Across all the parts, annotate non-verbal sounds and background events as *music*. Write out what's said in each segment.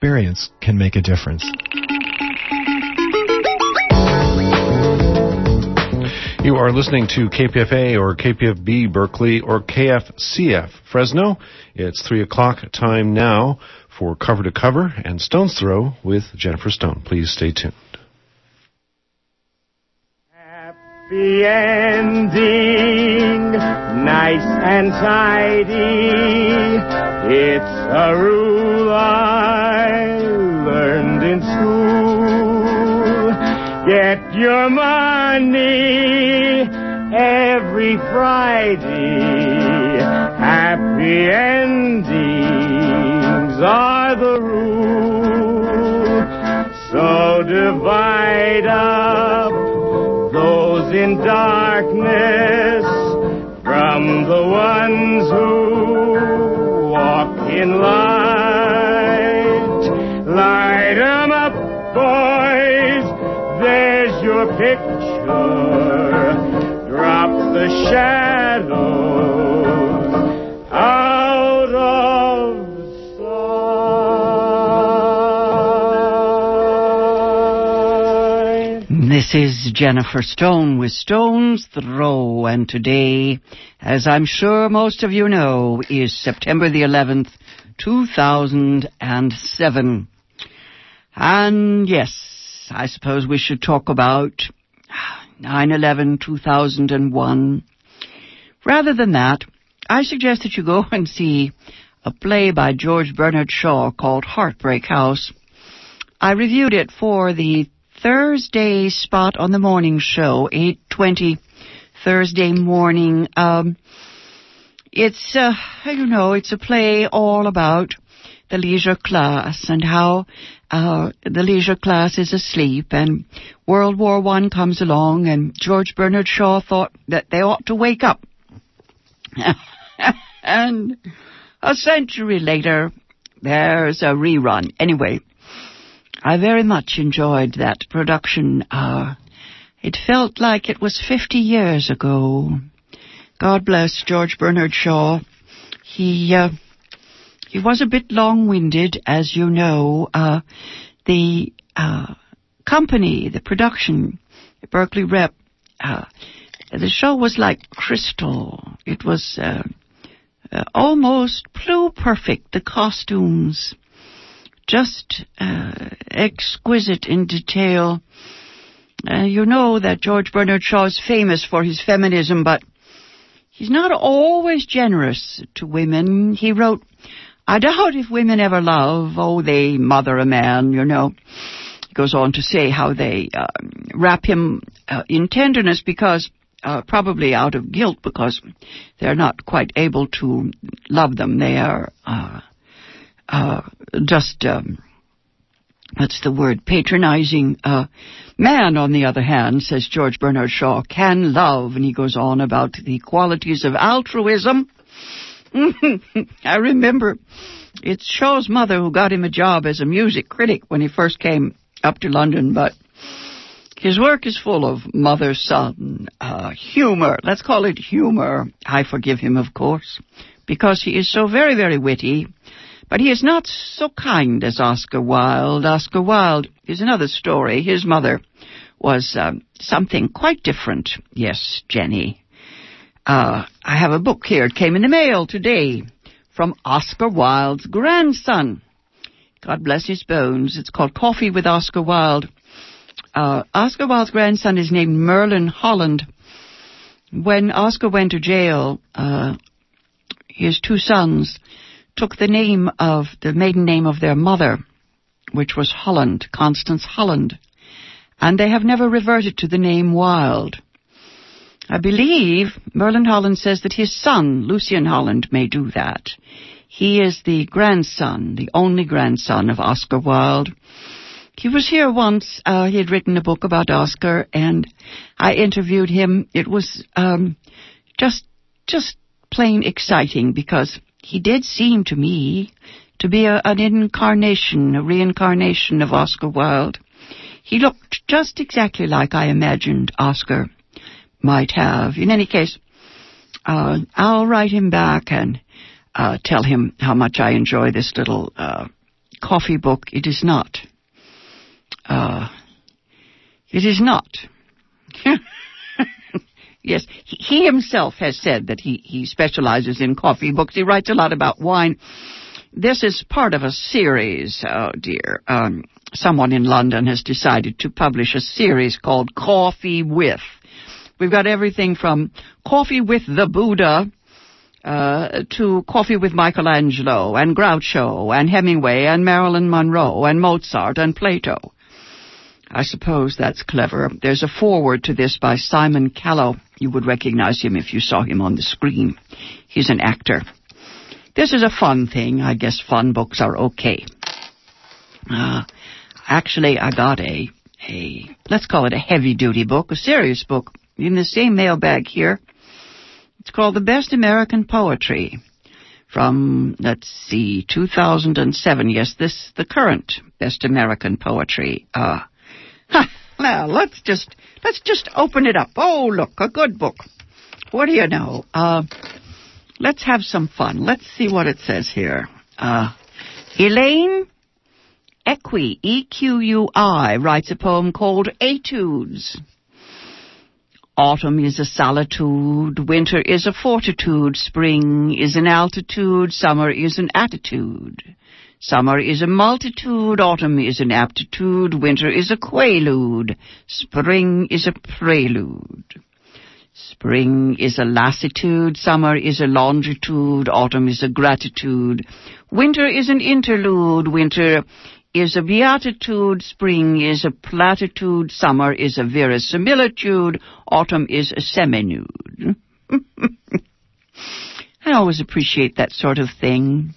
experience can make a difference. You are listening to KPFA or KPFB Berkeley or KFCF Fresno. It's 3 o'clock time now for Cover to Cover and Stone's Throw with Jennifer Stone. Please stay tuned. Happy ending, nice and tidy. It's a rule I learned in school. Get your money every Friday. Happy endings are the rule. So divide up those in darkness from the ones who picture. Drop the shadows out of sight. This is Jennifer Stone with Stone's Throw, and today, as I'm sure most of you know, is September the 11th, 2007. And yes, I suppose we should talk about 9-11, 2001. Rather than that, I suggest that you go and see a play by George Bernard Shaw called Heartbreak House. I reviewed it for the Thursday spot on the morning show, 8.20 Thursday morning. Um, it's, uh, you know, it's a play all about the leisure class and how uh, the leisure class is asleep and World War One comes along and George Bernard Shaw thought that they ought to wake up. *laughs* and a century later, there's a rerun. Anyway, I very much enjoyed that production. Uh, it felt like it was 50 years ago. God bless George Bernard Shaw. He, uh, he was a bit long-winded, as you know. Uh, the, uh, company, the production, Berkeley Rep, uh, the show was like crystal. It was, uh, uh, almost pluperfect. The costumes, just uh, exquisite in detail. You know that George Bernard Shaw is famous for his feminism, but he's not always generous to women. He wrote, I doubt if women ever love, oh, they mother a man, you know. He goes on to say how they uh, wrap him uh, in tenderness because uh, probably out of guilt because they're not quite able to love them. They are uh, uh, just um, what's the word? Patronizing. Uh, man, on the other hand, says George Bernard Shaw, can love, and he goes on about the qualities of altruism. *laughs* I remember it's Shaw's mother who got him a job as a music critic when he first came up to London, but his work is full of mother-son uh, humor. Let's call it humor. I forgive him, of course, because he is so very, very witty. But he is not so kind as Oscar Wilde. Oscar Wilde is another story. His mother was um, something quite different. Yes, Jenny. Uh, I have a book here. It came in the mail today from Oscar Wilde's grandson. God bless his bones. It's called Coffee with Oscar Wilde. Uh, Oscar Wilde's grandson is named Merlin Holland. When Oscar went to jail, uh, his two sons took the name of the maiden name of their mother, which was Holland, Constance Holland, and they have never reverted to the name Wilde. I believe Merlin Holland says that his son, Lucian Holland, may do that. He is the grandson, the only grandson of Oscar Wilde. He was here once. Uh, he had written a book about Oscar, and I interviewed him. It was um, just, just plain exciting because he did seem to me to be a, an incarnation, a reincarnation of Oscar Wilde. He looked just exactly like I imagined Oscar might have. In any case, uh, I'll write him back and uh, tell him how much I enjoy this little uh, coffee book. It is not. Uh, it is not. *laughs* yes, he, himself has said that he, he specializes in coffee books. He writes a lot about wine. This is part of a series. Oh dear. Um, someone in London has decided to publish a series called Coffee With. We've got everything from Coffee with the Buddha uh, to Coffee with Michelangelo and Groucho and Hemingway and Marilyn Monroe and Mozart and Plato. I suppose that's clever. There's a foreword to this by Simon Callow. You would recognize him if you saw him on the screen. He's an actor. This is a fun thing. I guess fun books are okay. Uh, actually, I got a, a, let's call it a heavy duty book, a serious book, in the same mailbag here. It's called The Best American Poetry from, let's see, 2007. Yes, this, the current Best American Poetry. Uh, well, let's just, let's just open it up. Oh, look, a good book. What do you know? Uh, let's have some fun. Let's see what it says here. Uh, Elaine Equi, E-Q-U-I, writes a poem called Etudes. Autumn is a solitude, winter is a fortitude, spring is an altitude, summer is an attitude. Summer is a multitude, autumn is an aptitude, winter is a quaalude, spring is a prelude. Spring is a lassitude, summer is a longitude, autumn is a gratitude, winter is an interlude, winter is a beatitude, spring is a platitude, summer is a verisimilitude, autumn is a seminude. *laughs* I always appreciate that sort of thing.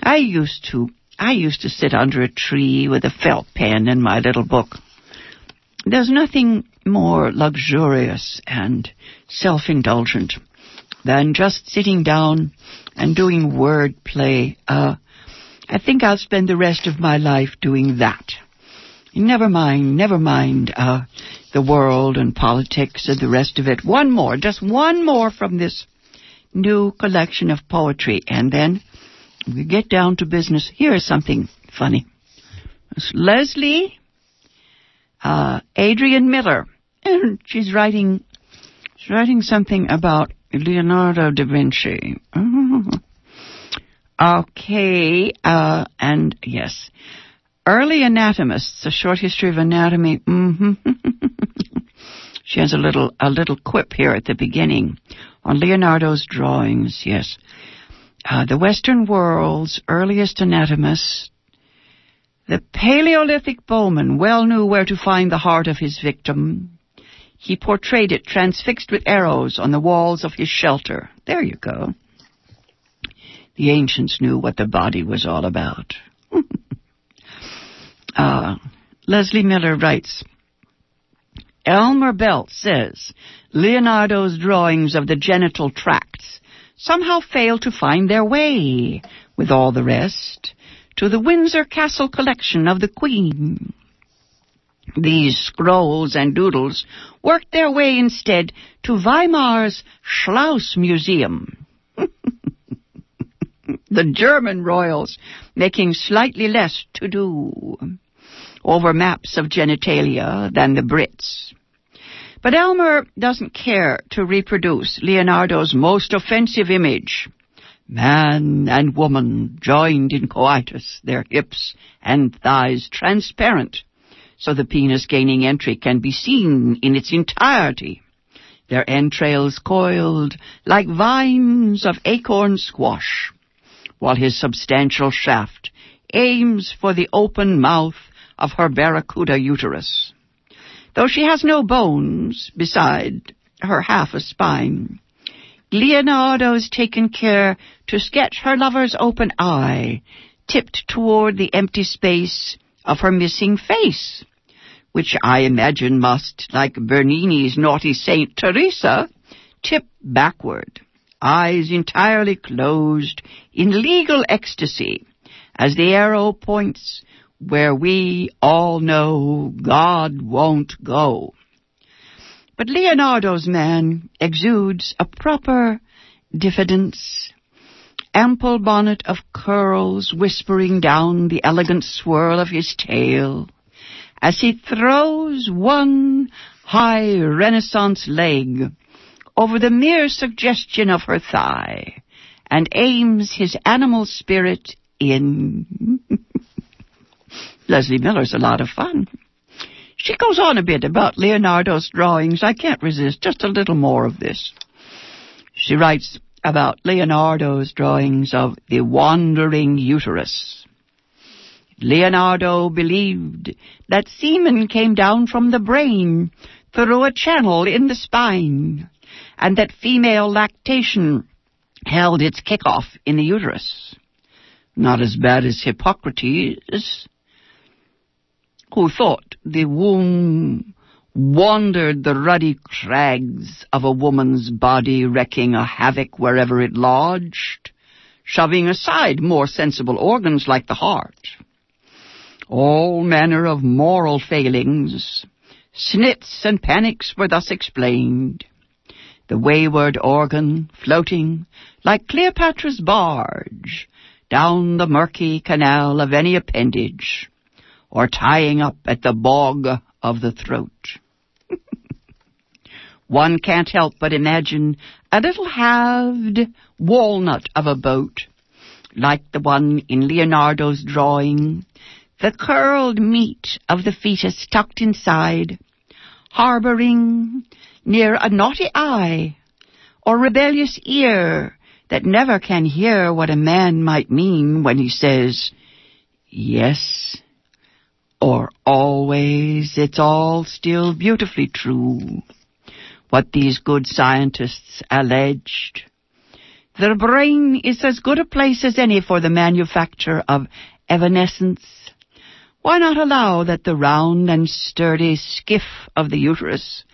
I used to, I used to sit under a tree with a felt pen and my little book. There's nothing more luxurious and self-indulgent than just sitting down and doing word play. Uh, I think I'll spend the rest of my life doing that. Never mind, never mind uh, the world and politics and the rest of it. One more, just one more from this new collection of poetry, and then we get down to business. Here's something funny. It's Leslie uh, Adrienne Miller, and she's writing. She's writing something about Leonardo da Vinci. Okay, uh, and yes. Early anatomists, a short history of anatomy. Mm-hmm. *laughs* she has a little, a little quip here at the beginning on Leonardo's drawings, yes. Uh, the Western world's earliest anatomist, the Paleolithic bowman well knew where to find the heart of his victim. He portrayed it transfixed with arrows on the walls of his shelter. There you go. The ancients knew what the body was all about. *laughs* uh, Leslie Miller writes, Elmer Belt says Leonardo's drawings of the genital tracts somehow failed to find their way, with all the rest, to the Windsor Castle collection of the Queen. These scrolls and doodles worked their way instead to Weimar's Schloss Museum. *laughs* the German royals making slightly less to do over maps of genitalia than the Brits. But Elmer doesn't care to reproduce Leonardo's most offensive image. Man and woman joined in coitus, their hips and thighs transparent, so the penis gaining entry can be seen in its entirety. Their entrails coiled like vines of acorn squash while his substantial shaft aims for the open mouth of her barracuda uterus. Though she has no bones beside her half a spine, Leonardo's taken care to sketch her lover's open eye, tipped toward the empty space of her missing face, which I imagine must, like Bernini's naughty Saint Teresa, tip backward eyes entirely closed, in legal ecstasy, as the arrow points where we all know God won't go. But Leonardo's man exudes a proper diffidence, ample bonnet of curls whispering down the elegant swirl of his tail, as he throws one high Renaissance leg over the mere suggestion of her thigh and aims his animal spirit in. *laughs* Leslie Miller's a lot of fun. She goes on a bit about Leonardo's drawings. I can't resist just a little more of this. She writes about Leonardo's drawings of the wandering uterus. Leonardo believed that semen came down from the brain through a channel in the spine, and that female lactation held its kickoff in the uterus. Not as bad as Hippocrates, who thought the womb wandered the ruddy crags of a woman's body, wrecking a havoc wherever it lodged, shoving aside more sensible organs like the heart. All manner of moral failings, snits and panics were thus explained. The wayward organ floating like Cleopatra's barge down the murky canal of any appendage, or tying up at the bog of the throat. *laughs* One can't help but imagine a little halved walnut of a boat, like the one in Leonardo's drawing, the curled meat of the fetus tucked inside, harboring near a naughty eye or rebellious ear that never can hear what a man might mean when he says, yes, or always, it's all still beautifully true. What these good scientists alleged. Their brain is as good a place as any for the manufacture of evanescence. Why not allow that the round and sturdy skiff of the uterus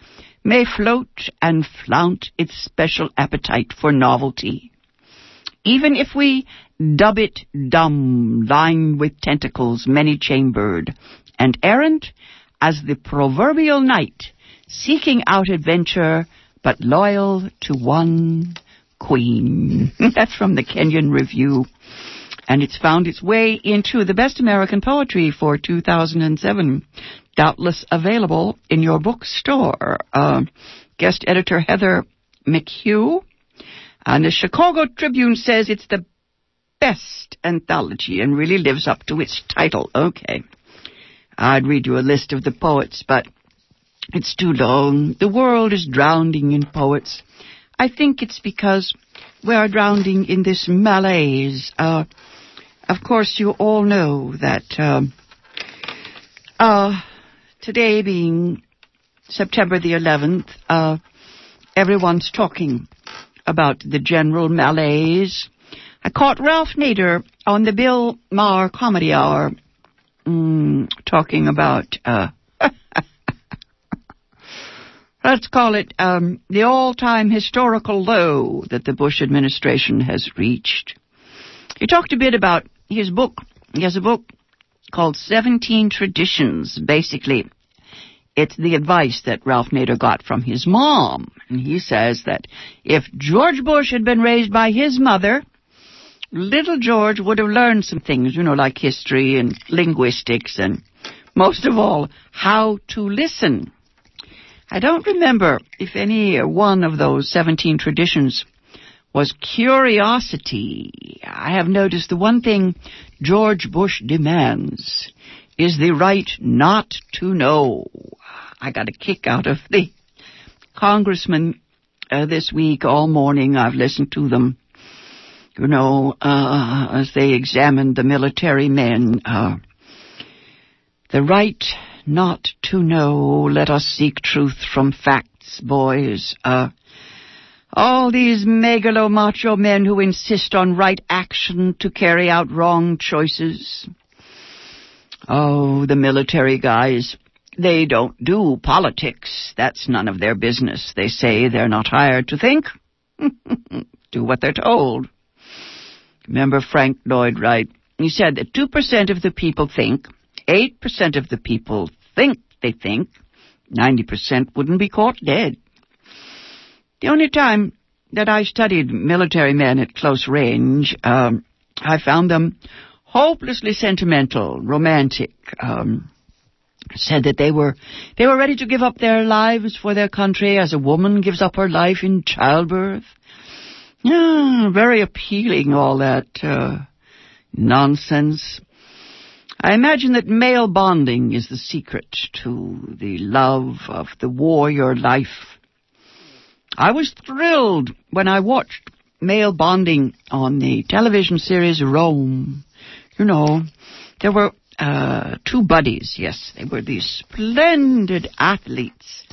may float and flaunt its special appetite for novelty? Even if we dub it dumb, lined with tentacles many-chambered, and errant as the proverbial knight seeking out adventure but loyal to one queen. *laughs* That's from the Kenyon Review. And it's found its way into the best American poetry for 2007. Doubtless available in your bookstore. Uh, guest editor Heather McHugh. And the Chicago Tribune says it's the best anthology and really lives up to its title. Okay. I'd read you a list of the poets, but it's too long. The world is drowning in poets. I think it's because we are drowning in this malaise. Uh, of course, you all know that um, uh, today being September the 11th, uh, everyone's talking about the general malaise. I caught Ralph Nader on the Bill Maher Comedy Hour mm, talking about, uh, *laughs* let's call it um, the all-time historical low that the Bush administration has reached. He talked a bit about his book. He has a book called 17 Traditions. Basically, it's the advice that Ralph Nader got from his mom. And he says that if George Bush had been raised by his mother, little George would have learned some things, you know, like history and linguistics and most of all, how to listen. I don't remember if any one of those 17 traditions was curiosity. I have noticed the one thing George Bush demands is the right not to know. I got a kick out of the congressman uh, this week all morning. I've listened to them you know, uh, as they examined the military men, uh, the right not to know, let us seek truth from facts, boys. Uh, all these megalo macho men who insist on right action to carry out wrong choices. Oh, the military guys. They don't do politics. That's none of their business. They say they're not hired to think. *laughs* do what they're told. Remember Frank Lloyd Wright? He said that 2% of the people think, 8% of the people think they think, 90% wouldn't be caught dead. The only time that I studied military men at close range, um, I found them hopelessly sentimental, romantic. Um, said that they were they were ready to give up their lives for their country as a woman gives up her life in childbirth. Yeah, very appealing, all that uh, nonsense. I imagine that male bonding is the secret to the love of the warrior life. I was thrilled when I watched male bonding on the television series Rome. You know, there were uh, two buddies, yes, they were these splendid athletes,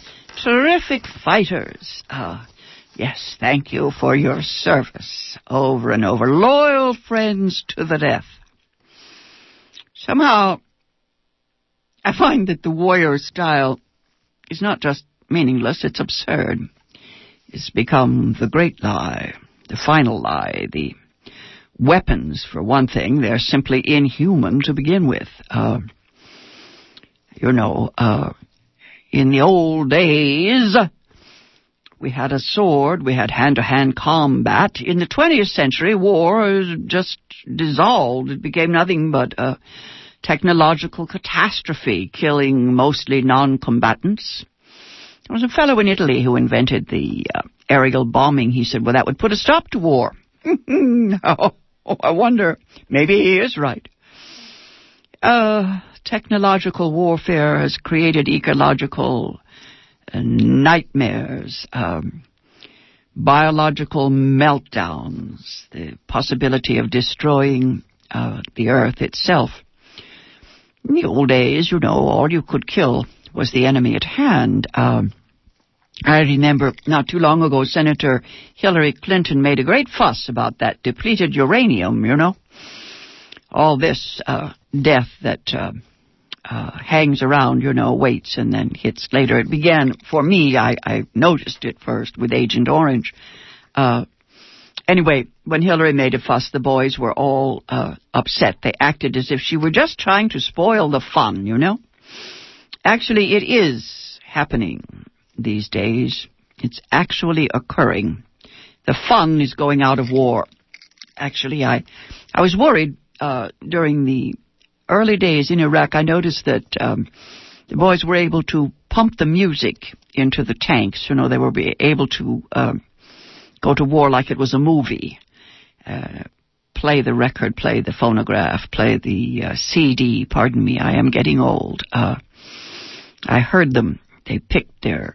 terrific fighters. Uh, yes, thank you for your service over and over. Loyal friends to the death. Somehow, I find that the warrior style is not just meaningless, it's absurd. It's become the great lie, the final lie, the weapons, for one thing. They're simply inhuman to begin with. Uh, you know, uh, in the old days, we had a sword, we had hand-to-hand combat. In the 20th century, war just dissolved. It became nothing but a technological catastrophe, killing mostly non-combatants. There was a fellow in Italy who invented the uh, aerial bombing. He said, well, that would put a stop to war. *laughs* Oh, I wonder. Maybe he is right. Uh, technological warfare has created ecological uh, nightmares, um, biological meltdowns, the possibility of destroying uh, the earth itself. In the old days, you know, all you could kill was the enemy at hand. Um, I remember not too long ago, Senator Hillary Clinton made a great fuss about that depleted uranium, you know. All this uh, death that uh, uh, hangs around, you know, waits and then hits later. It began, for me, I, I noticed it first with Agent Orange. Uh, anyway, when Hillary made a fuss, the boys were all uh, upset. They acted as if she were just trying to spoil the fun, you know. Actually, it is happening these days. It's actually occurring. The fun is going out of war. Actually, I, I was worried uh, during the early days in Iraq. I noticed that um, the boys were able to pump the music into the tanks. You know, they were able to uh, go to war like it was a movie. Uh, play the record, play the phonograph, play the uh, CD. Pardon me, I am getting old. Uh, I heard them they picked their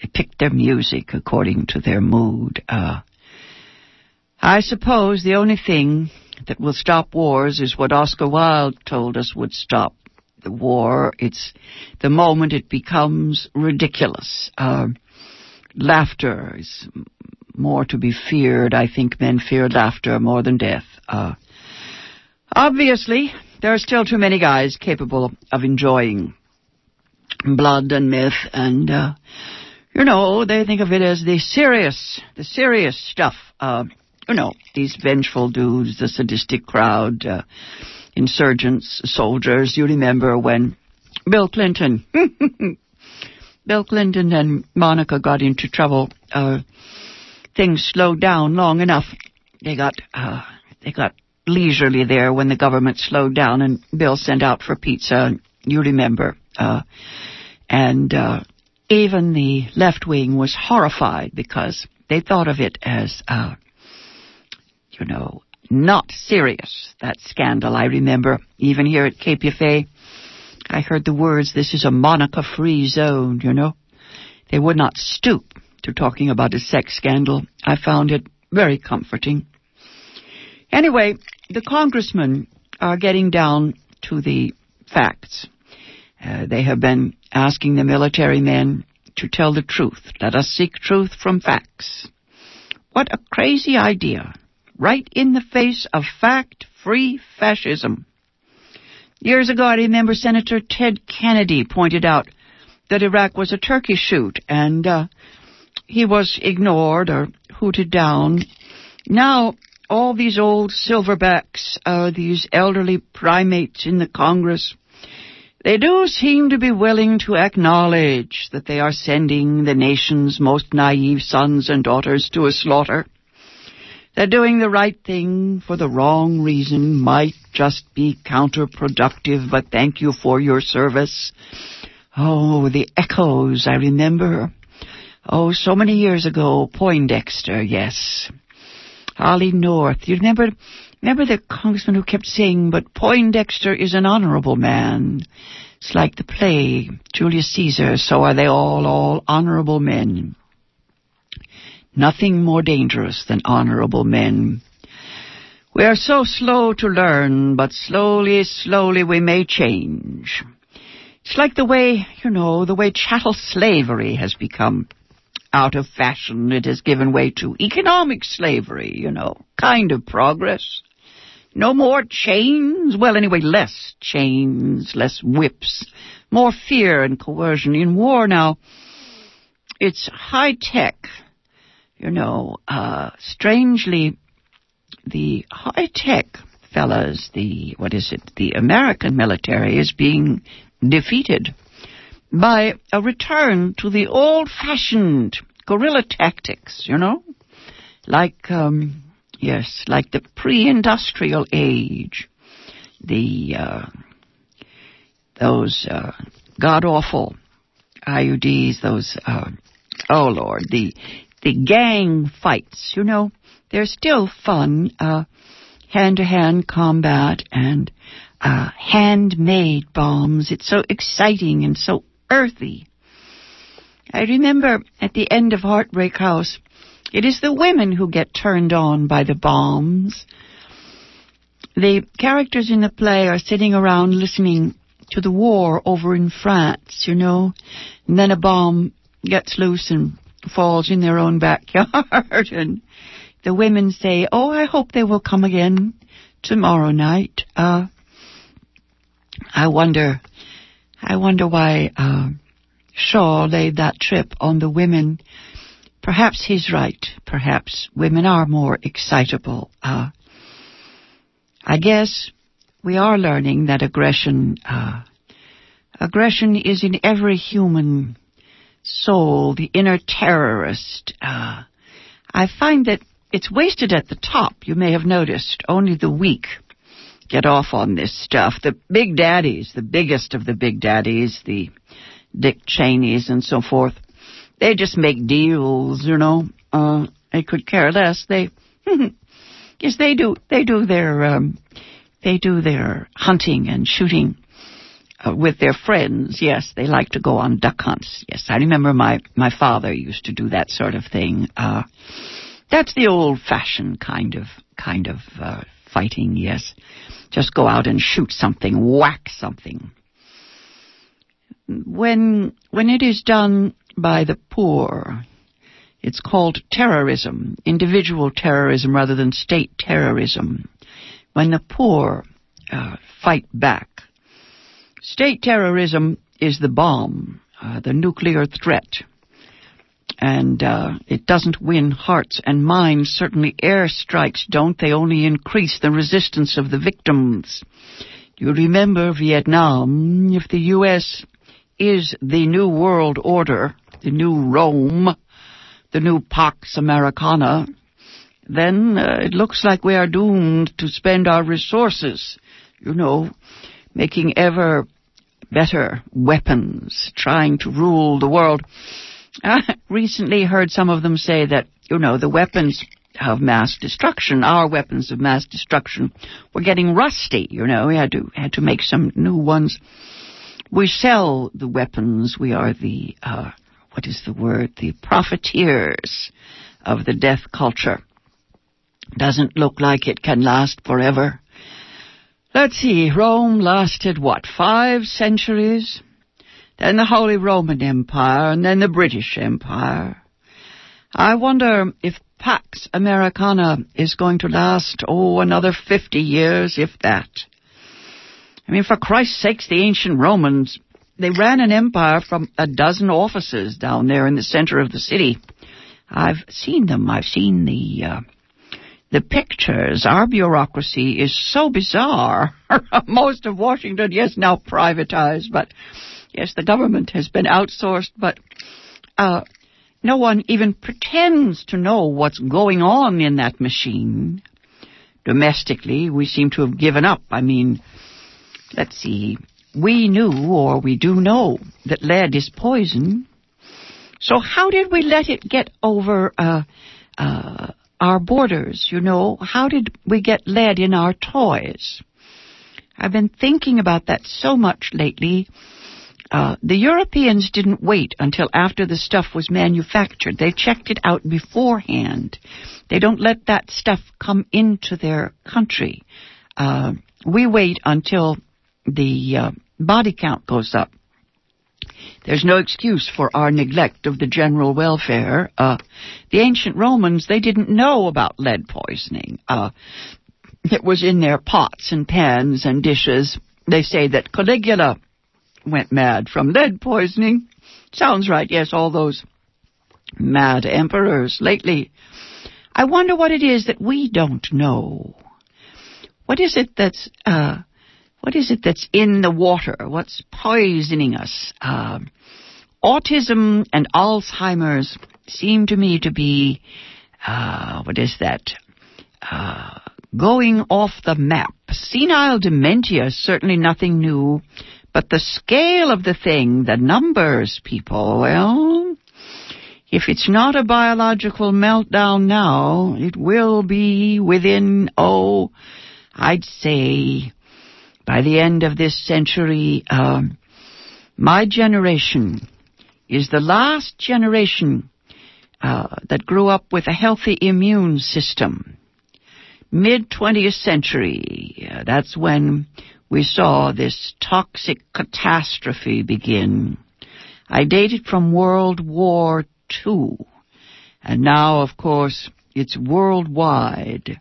they picked their music according to their mood. Uh, I suppose the only thing that will stop wars is what Oscar Wilde told us would stop the war. It's the moment it becomes ridiculous. Uh, laughter is more to be feared. I think men fear laughter more than death. Uh, obviously, there are still too many guys capable of enjoying blood and myth and, uh, you know, they think of it as the serious, the serious stuff. Uh, you know, these vengeful dudes, the sadistic crowd, uh, insurgents, soldiers. You remember when Bill Clinton, *laughs* Bill Clinton and Monica got into trouble. Uh, things slowed down long enough. They got, uh, they got leisurely there when the government slowed down and Bill sent out for pizza. You remember, uh, and uh, even the left wing was horrified because they thought of it as, uh, you know, not serious, that scandal. I remember even here at KPFA, I heard the words, this is a Monica free zone, you know. They would not stoop to talking about a sex scandal. I found it very comforting. Anyway, the congressmen are getting down to the facts. Uh, they have been asking the military men to tell the truth. Let us seek truth from facts. What a crazy idea. Right in the face of fact-free fascism. Years ago, I remember Senator Ted Kennedy pointed out that Iraq was a turkey shoot, and uh, he was ignored or hooted down. Now, all these old silverbacks, uh, these elderly primates in the Congress, They do seem to be willing to acknowledge that they are sending the nation's most naive sons and daughters to a slaughter. That doing the right thing for the wrong reason might just be counterproductive, but thank you for your service. Oh, the echoes I remember. Oh, so many years ago, Poindexter, yes. Ollie North. You remember Remember the congressman who kept saying, but Poindexter is an honorable man. It's like the play, Julius Caesar, so are they all, all honorable men. Nothing more dangerous than honorable men. We are so slow to learn, but slowly, slowly we may change. It's like the way, you know, the way chattel slavery has become out of fashion. It has given way to economic slavery, you know, kind of progress. No more chains? Well, anyway, less chains, less whips, more fear and coercion. In war now, it's high tech. You know, uh, strangely, the high tech fellas, the, what is it, the American military is being defeated by a return to the old fashioned guerrilla tactics, you know? Like, um, Yes, like the pre-industrial age, the uh, those uh, god awful IUDs, those uh, oh lord, the the gang fights. You know, they're still fun, hand to hand combat and uh, handmade bombs. It's so exciting and so earthy. I remember at the end of Heartbreak House it is the women who get turned on by the bombs. The characters in the play are sitting around listening to the war over in France, you know, and then a bomb gets loose and falls in their own *laughs* backyard, and the women say, "Oh, I hope they will come again tomorrow night." Uh, I wonder, I wonder why uh, Shaw laid that trip on the women Perhaps he's right. Perhaps women are more excitable. Uh, I guess we are learning that aggression, uh, aggression is in every human soul, the inner terrorist. Uh, I find that it's wasted at the top. You may have noticed only the weak get off on this stuff. The big daddies, the biggest of the big daddies, the Dick Cheneys and so forth, they just make deals, you know. Uh, they could care less. They, *laughs* yes, they do. They do their, um, they do their hunting and shooting uh, with their friends. Yes, they like to go on duck hunts. Yes, I remember my my father used to do that sort of thing. Uh, that's the old-fashioned kind of kind of uh, fighting. Yes, just go out and shoot something, whack something. When when it is done by the poor. It's called terrorism, individual terrorism rather than state terrorism. When the poor uh, fight back. State terrorism is the bomb, uh, the nuclear threat. And uh, it doesn't win hearts and minds. Certainly airstrikes don't. They only increase the resistance of the victims. You remember Vietnam. If the U.S. is the new world order, the new Rome, the new Pax Americana, then uh, it looks like we are doomed to spend our resources, you know, making ever better weapons, trying to rule the world. *laughs* I recently heard some of them say that, you know, the weapons of mass destruction, our weapons of mass destruction, were getting rusty, you know, we had to, had to make some new ones. We sell the weapons, we are the, uh, what is the word, the profiteers of the death culture. Doesn't look like it can last forever. Let's see, Rome lasted what, five centuries? Then the Holy Roman Empire, and then the British Empire. I wonder if Pax Americana is going to last, oh, another 50 years, if that. I mean, for Christ's sakes, the ancient Romans they ran an empire from a dozen offices down there in the center of the city. I've seen them. I've seen the uh, the pictures. Our bureaucracy is so bizarre. *laughs* Most of Washington, yes, now privatized, but yes, the government has been outsourced, but uh, no one even pretends to know what's going on in that machine. Domestically, we seem to have given up. I mean, let's see. We knew, or we do know, that lead is poison. So how did we let it get over uh, uh, our borders? You know, how did we get lead in our toys? I've been thinking about that so much lately. Uh, the Europeans didn't wait until after the stuff was manufactured. They checked it out beforehand. They don't let that stuff come into their country. Uh, we wait until the uh, body count goes up. There's no excuse for our neglect of the general welfare. Uh, the ancient Romans, they didn't know about lead poisoning. Uh, it was in their pots and pans and dishes. They say that Caligula went mad from lead poisoning. Sounds right, yes, all those mad emperors lately. I wonder what it is that we don't know. What is it that's, uh, what is it that's in the water? What's poisoning us? Uh, autism and Alzheimer's seem to me to be, uh, what is that? Uh, going off the map. Senile dementia is certainly nothing new, but the scale of the thing, the numbers, people, well, if it's not a biological meltdown now, it will be within, oh, I'd say by the end of this century, um, my generation is the last generation uh, that grew up with a healthy immune system. Mid 20th century, uh, that's when we saw this toxic catastrophe begin. I date it from World War II. And now, of course, it's worldwide.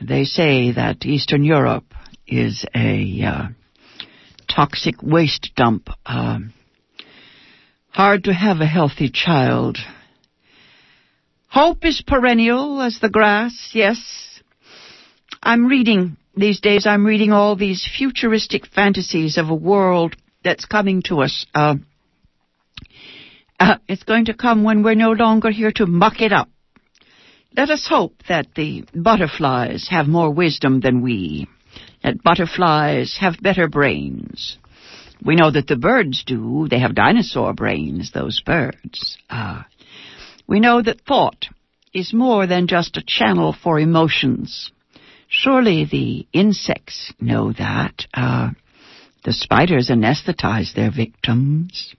They say that Eastern Europe is a uh, toxic waste dump. Uh, hard to have a healthy child. Hope is perennial as the grass, yes. I'm reading, these days I'm reading all these futuristic fantasies of a world that's coming to us. Uh, uh, it's going to come when we're no longer here to muck it up. Let us hope that the butterflies have more wisdom than we that butterflies have better brains. We know that the birds do. They have dinosaur brains, those birds. Ah. we know that thought is more than just a channel for emotions. Surely the insects know that. Uh, the spiders anesthetize their victims.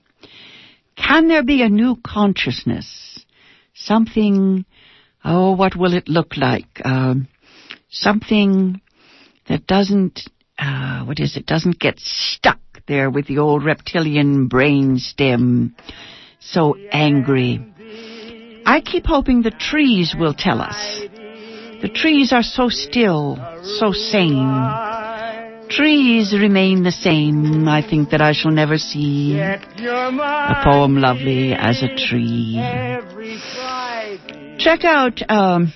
Can there be a new consciousness? Something, oh, what will it look like? Uh, something that doesn't, uh, what is it, doesn't get stuck there with the old reptilian brain stem, so angry. I keep hoping the trees will tell us. The trees are so still, so sane. Trees remain the same. I think that I shall never see a poem lovely as a tree. Check out, um,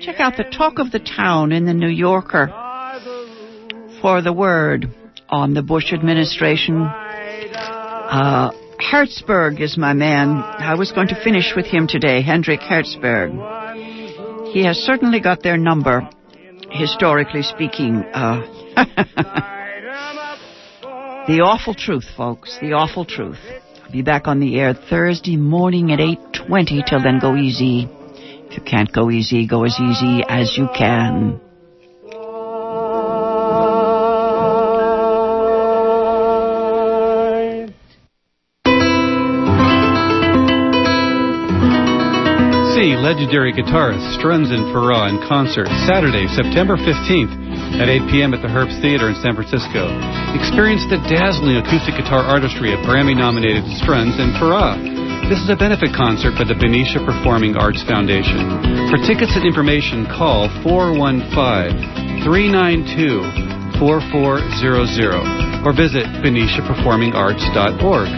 check out the talk of the town in the New Yorker for the word on the Bush administration. Uh, Hertzberg is my man. I was going to finish with him today, Hendrik Hertzberg. He has certainly got their number, historically speaking. Uh, *laughs* the awful truth, folks. The awful truth. I'll be back on the air Thursday morning at 8.20. Till then, go easy. If you can't go easy, go as easy as you can. Legendary guitarist Strunz and Farah in concert Saturday, September 15th at 8 p.m. at the Herbst Theater in San Francisco. Experience the dazzling acoustic guitar artistry of Grammy-nominated Strunz and Farah. This is a benefit concert by the Benicia Performing Arts Foundation. For tickets and information, call 415 392 4400 or visit BeniciaPerformingArts.org.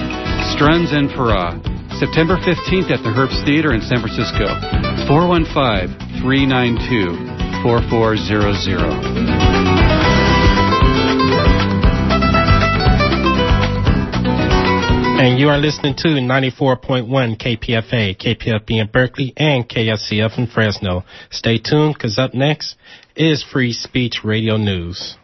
Strunz and Farah. September 15th at the Herbst Theater in San Francisco. 415 392 4400. And you are listening to 94.1 KPFA, KPFB in Berkeley, and KFCF in Fresno. Stay tuned, because up next is Free Speech Radio News.